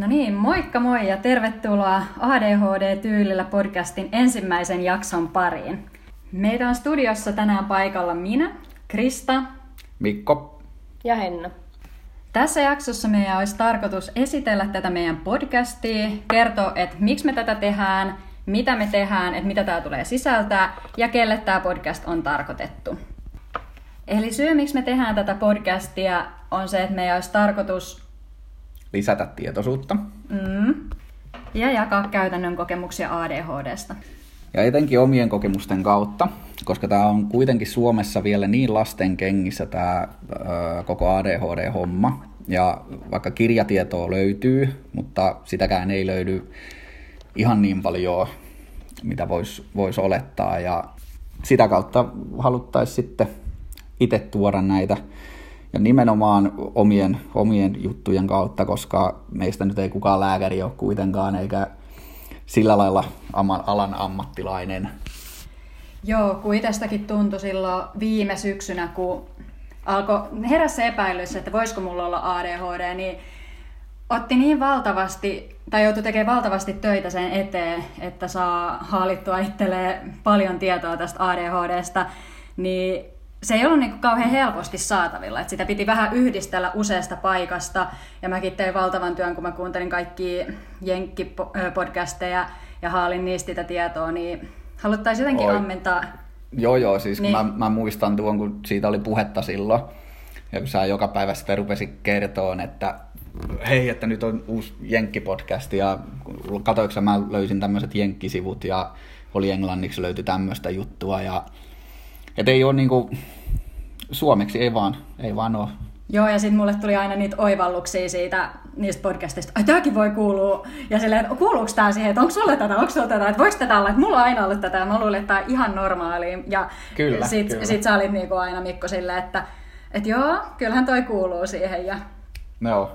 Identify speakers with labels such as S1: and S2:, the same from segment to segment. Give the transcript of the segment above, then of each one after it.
S1: No niin, moikka moi ja tervetuloa ADHD-tyylillä podcastin ensimmäisen jakson pariin. Meitä on studiossa tänään paikalla minä, Krista
S2: Mikko
S3: ja Henna.
S1: Tässä jaksossa meidän olisi tarkoitus esitellä tätä meidän podcastia, kertoa, että miksi me tätä tehdään, mitä me tehdään, että mitä tämä tulee sisältää ja kelle tämä podcast on tarkoitettu. Eli syy, miksi me tehdään tätä podcastia, on se, että meidän olisi tarkoitus
S2: lisätä tietoisuutta
S1: mm, ja jakaa käytännön kokemuksia ADHDsta.
S2: Ja etenkin omien kokemusten kautta, koska tämä on kuitenkin Suomessa vielä niin lasten kengissä tämä ö, koko ADHD-homma. Ja vaikka kirjatietoa löytyy, mutta sitäkään ei löydy ihan niin paljon, mitä voisi vois olettaa. Ja sitä kautta haluttaisiin sitten itse tuoda näitä ja nimenomaan omien, omien juttujen kautta, koska meistä nyt ei kukaan lääkäri ole kuitenkaan, eikä sillä lailla alan ammattilainen.
S1: Joo, kun itsestäkin tuntui silloin viime syksynä, kun alkoi herässä se epäilys, että voisiko mulla olla ADHD, niin otti niin valtavasti, tai joutui tekemään valtavasti töitä sen eteen, että saa haalittua itselleen paljon tietoa tästä ADHDsta, niin se ei ollut niin kuin kauhean helposti saatavilla. Että sitä piti vähän yhdistellä useasta paikasta. Ja mäkin tein valtavan työn, kun mä kuuntelin kaikki Jenkki-podcasteja ja haalin niistä sitä tietoa, niin haluttaisiin jotenkin Oi. ammentaa.
S2: Joo, joo, siis niin. mä, mä, muistan tuon, kun siitä oli puhetta silloin. Ja kun sä joka päivä sitten rupesit kertoa, että hei, että nyt on uusi Jenkki-podcast ja katoinko mä löysin tämmöiset Jenkkisivut ja oli englanniksi löytyi tämmöistä juttua ja et ei ole niinku, suomeksi ei vaan, ei vaan ole.
S1: Joo, ja sitten mulle tuli aina niitä oivalluksia siitä, niistä podcastista, ai tämäkin voi kuulua, ja silleen, että kuuluuko tämä siihen, että onko sulle tätä, onko sulle tätä, että voiko tätä olla, että mulla on aina ollut tätä, ja mä luulin, että tämä on ihan normaali, ja
S2: kyllä,
S1: sit,
S2: kyllä.
S1: sit sä olit niinku aina Mikko silleen, että et joo, kyllähän toi kuuluu siihen, ja...
S2: No,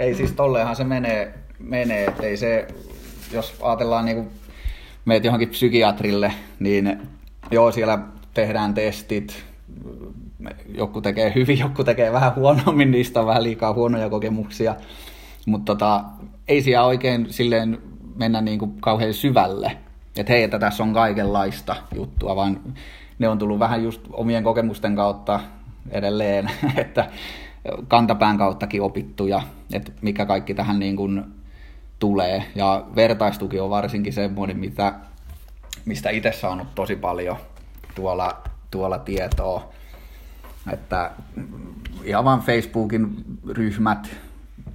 S2: ei siis tolleenhan se menee, menee että ei se, jos ajatellaan niinku meet johonkin psykiatrille, niin joo, siellä tehdään testit, joku tekee hyvin, joku tekee vähän huonommin, niistä on vähän liikaa huonoja kokemuksia, mutta tota, ei siellä oikein silleen mennä niin kuin kauhean syvälle, että hei, että tässä on kaikenlaista juttua, vaan ne on tullut vähän just omien kokemusten kautta edelleen, että kantapään kauttakin opittuja, että mikä kaikki tähän niin kuin tulee. Ja vertaistuki on varsinkin semmoinen, mitä, mistä itse saanut tosi paljon tuolla, tuolla tietoa. Että ihan vain Facebookin ryhmät,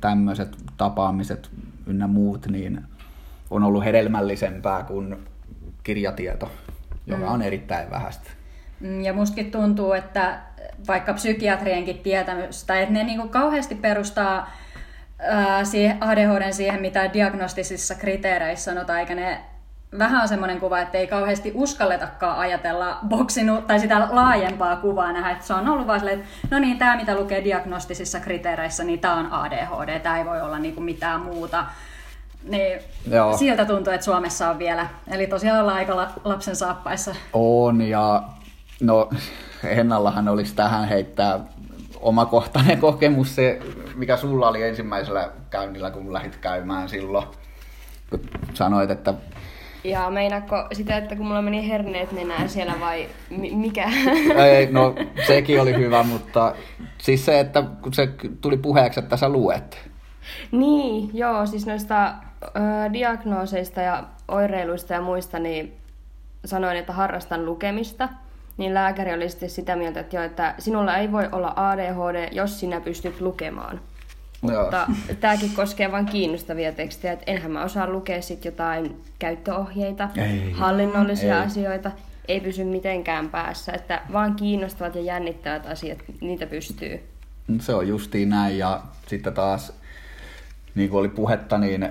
S2: tämmöiset tapaamiset ynnä muut, niin on ollut hedelmällisempää kuin kirjatieto, joka mm. on erittäin vähäistä.
S1: Mm, ja mustakin tuntuu, että vaikka psykiatrienkin tietämystä, että ne niinku kauheasti perustaa ää, siihen ADHD siihen, mitä diagnostisissa kriteereissä sanotaan, eikä ne vähän on semmoinen kuva, että ei kauheasti uskalletakaan ajatella boksinu, tai sitä laajempaa kuvaa nähdä, että se on ollut vaan silleen, että no niin, tämä mitä lukee diagnostisissa kriteereissä, niin tämä on ADHD, tämä ei voi olla niinku mitään muuta. Niin Joo. siltä tuntuu, että Suomessa on vielä, eli tosiaan ollaan aika lapsen saappaissa.
S2: On, ja no Hennallahan olisi tähän heittää omakohtainen kokemus, se mikä sulla oli ensimmäisellä käynnillä, kun lähdit käymään silloin. Sanoit, että
S3: ja meinaako sitä, että kun mulla meni herneet nenään siellä vai mi- mikä?
S2: Ei, no sekin oli hyvä, mutta siis se, että kun se tuli puheeksi, että sä luet.
S3: Niin, joo, siis noista ö, diagnooseista ja oireiluista ja muista, niin sanoin, että harrastan lukemista. Niin lääkäri oli sitten sitä mieltä, että, jo, että sinulla ei voi olla ADHD, jos sinä pystyt lukemaan. Mutta tämäkin koskee vain kiinnostavia tekstejä, että enhän mä osaa lukea sit jotain käyttöohjeita, ei, hallinnollisia ei. asioita, ei pysy mitenkään päässä, että vaan kiinnostavat ja jännittävät asiat, niitä pystyy.
S2: Se on justiin näin. Ja sitten taas, niin kuin oli puhetta, niin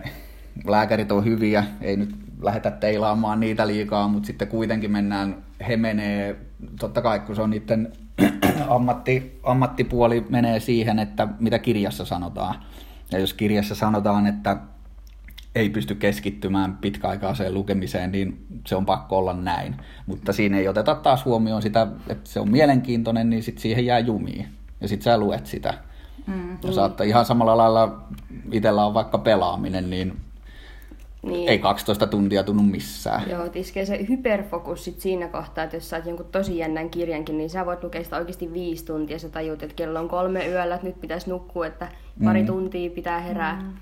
S2: lääkärit on hyviä, ei nyt lähdetä teilaamaan niitä liikaa, mutta sitten kuitenkin mennään, he menee, totta kai kun se on niiden ammatti, ammattipuoli menee siihen, että mitä kirjassa sanotaan. Ja jos kirjassa sanotaan, että ei pysty keskittymään pitkäaikaiseen lukemiseen, niin se on pakko olla näin. Mutta siinä ei oteta taas huomioon sitä, että se on mielenkiintoinen, niin sitten siihen jää jumiin. Ja sitten sä luet sitä. Mm. Ja saattaa ihan samalla lailla, itsellä on vaikka pelaaminen, niin niin. Ei 12 tuntia tunnu missään.
S3: Joo, iskee se hyperfokus sit siinä kohtaa, että jos saat jonkun tosi jännän kirjankin, niin sä voit lukea sitä oikeasti viisi tuntia. Sä tajut, että kello on kolme yöllä, että nyt pitäisi nukkua, että pari mm. tuntia pitää herää. Mm.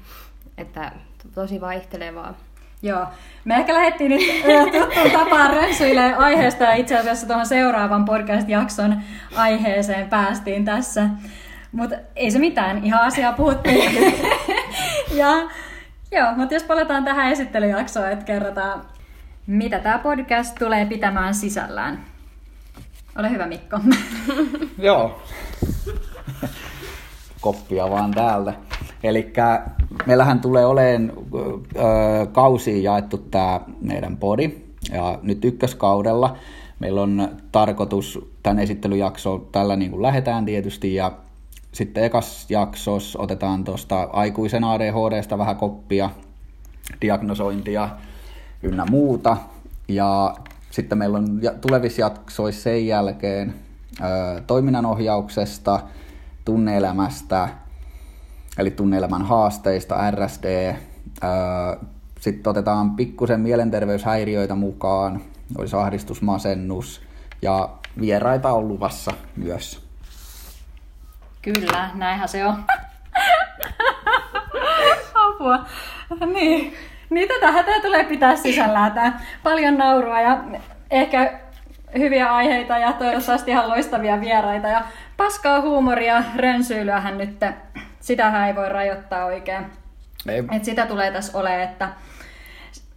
S3: Että tosi vaihtelevaa.
S1: Joo. Me ehkä lähdettiin nyt tuttuun tapaan rönsyille aiheesta ja itse asiassa tuohon seuraavan podcast-jakson aiheeseen päästiin tässä. Mutta ei se mitään, ihan asiaa puhuttiin. ja Joo, mutta jos palataan tähän esittelyjaksoon, että kerrotaan, mitä tämä podcast tulee pitämään sisällään. Ole hyvä Mikko.
S2: Joo. Koppia vaan täältä. Eli meillähän tulee olemaan kausiin jaettu tämä meidän podi. Ja nyt ykköskaudella meillä on tarkoitus tämän esittelyjakso tällä niin kuin lähetään tietysti ja sitten ekas jaksossa otetaan tuosta aikuisen ADHDsta vähän koppia, diagnosointia ynnä muuta. Ja sitten meillä on tulevissa jaksoissa sen jälkeen toiminnanohjauksesta, tunneelämästä, eli tunneelämän haasteista, RSD. sitten otetaan pikkusen mielenterveyshäiriöitä mukaan, olisi ahdistus, masennus ja vieraita on luvassa myös.
S1: Kyllä, näinhän se on. Apua. Niin. Niin tätähän tämä tulee pitää sisällään. Tää. Paljon naurua ja ehkä hyviä aiheita ja toivottavasti ihan loistavia vieraita. Ja paskaa huumoria, rönsyilyähän nyt, sitähän ei voi rajoittaa oikein. Ei. Et sitä tulee tässä ole, että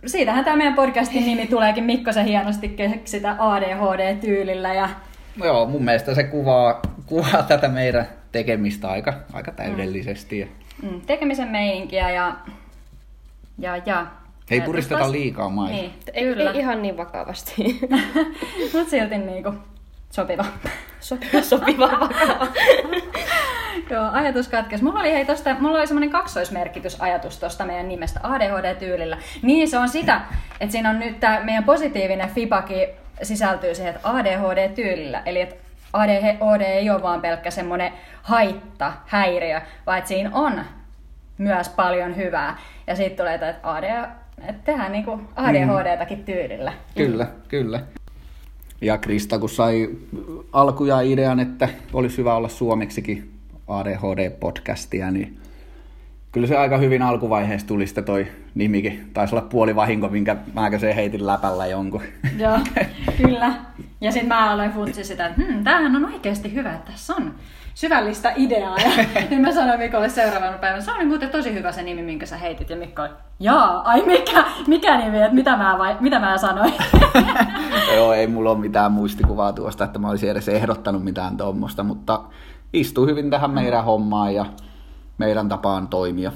S1: siitähän tämä meidän podcastin nimi tuleekin Mikkosen hienosti keksitä ADHD-tyylillä. Ja...
S2: No joo, mun mielestä se kuvaa, kuvaa tätä meidän tekemistä aika, aika täydellisesti.
S1: Mm, tekemisen meininkiä ja, ja, ja
S2: ei puristeta liikaa maita. Niin,
S3: ei, ei, ihan niin vakavasti.
S1: Mutta silti niinku sopiva.
S3: sopiva, sopiva vakava.
S1: Joo, ajatus katkesi. Mulla oli, hei, tosta, mulla oli semmoinen kaksoismerkitysajatus tuosta meidän nimestä ADHD-tyylillä. Niin se on sitä, että siinä on nyt tämä meidän positiivinen fibaki sisältyy siihen, että ADHD-tyylillä. Eli että ADHD ei ole vaan pelkkä semmoinen haitta, häiriö, vaan että siinä on myös paljon hyvää. Ja sitten tulee, että ADHD, että tehdään niin ADHD-takin mm. tyylillä.
S2: Kyllä, kyllä. Ja Krista, kun sai alkuja idean, että olisi hyvä olla suomeksikin ADHD-podcastia, niin kyllä se aika hyvin alkuvaiheessa tuli sitten toi nimikin. Taisi olla puoli vahinko, minkä mäkö se heitin läpällä jonkun.
S1: Joo, kyllä. Ja sitten mä aloin futsi sitä, että hm, tämähän on oikeasti hyvä, että tässä on syvällistä ideaa. Ja niin mä sanoin Mikolle seuraavana päivänä, se oli muuten tosi hyvä se nimi, minkä sä heitit. Ja Mikko oli, jaa, ai mikä, mikä nimi, että mitä mä, vai, mitä mä sanoin.
S2: Joo, ei mulla ole mitään muistikuvaa tuosta, että mä olisin edes ehdottanut mitään tuommoista, mutta istuu hyvin tähän meidän hommaan ja meidän tapaan toimia.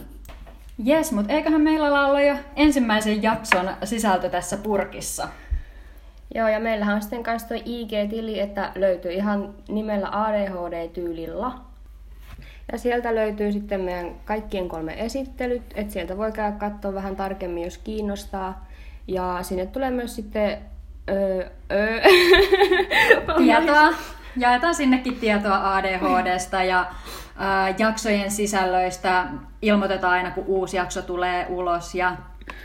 S1: Jes, mutta eiköhän meillä olla jo ensimmäisen jakson sisältö tässä purkissa.
S3: Joo, ja meillähän on sitten kanssa tuo IG-tili, että löytyy ihan nimellä ADHD-tyylillä. Ja sieltä löytyy sitten meidän kaikkien kolme esittelyt, että sieltä voi käydä katsoa vähän tarkemmin, jos kiinnostaa. Ja sinne tulee myös sitten öö, öö.
S1: tietoa. Jaetaan sinnekin tietoa ADHDsta ja äh, jaksojen sisällöistä. Ilmoitetaan aina, kun uusi jakso tulee ulos ja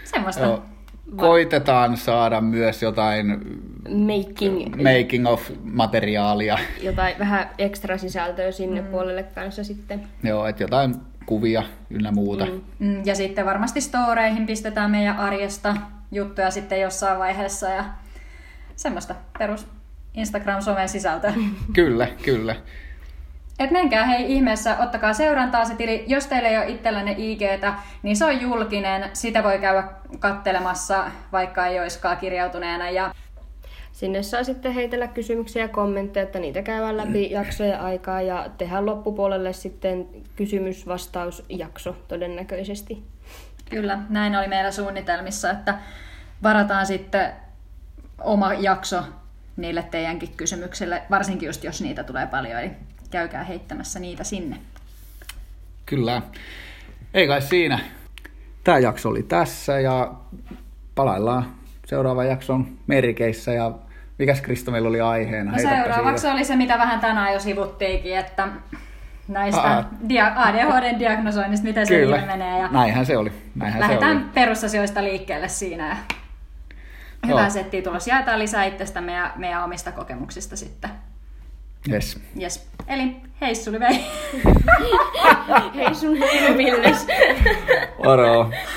S1: semmoista. Joo
S2: koitetaan saada myös jotain
S3: making,
S2: making of materiaalia.
S3: Jotain vähän ekstra sisältöä sinne mm. puolelle kanssa sitten.
S2: Joo, että jotain kuvia ynnä muuta.
S1: Mm. Mm, ja sitten varmasti storeihin pistetään meidän arjesta juttuja sitten jossain vaiheessa ja semmoista perus Instagram-somen sisältöä.
S2: kyllä, kyllä.
S1: Et menkää hei ihmeessä, ottakaa seurantaa se tili. Jos teillä ei ole itsellänne IGtä, niin se on julkinen. Sitä voi käydä kattelemassa, vaikka ei olisikaan kirjautuneena. Ja
S3: Sinne saa sitten heitellä kysymyksiä ja kommentteja, että niitä käydään läpi jaksojen aikaa ja tehdään loppupuolelle sitten kysymys-vastausjakso todennäköisesti.
S1: Kyllä, näin oli meillä suunnitelmissa, että varataan sitten oma jakso niille teidänkin kysymyksille, varsinkin just jos niitä tulee paljon. Eli käykää heittämässä niitä sinne.
S2: Kyllä. Ei kai siinä. Tämä jakso oli tässä ja palaillaan seuraavan jakson merkeissä ja mikäs Krista meillä oli aiheena?
S1: No seuraavaksi oli se, mitä vähän tänään jo sivuttiinkin, että näistä
S2: Aa.
S1: dia- ADHD-diagnosoinnista, miten se
S2: Kyllä,
S1: ilmenee. Ja
S2: näinhän se oli. Näinhän se
S1: lähdetään
S2: oli.
S1: perusasioista liikkeelle siinä. Ja
S2: Joo.
S1: hyvää settiä tulos. Jaetaan lisää itsestämme ja meidän omista kokemuksista sitten.
S2: Yes.
S1: Yes. Eli hei Suli vei.
S3: Hei sun heilu Villes.
S2: Moro.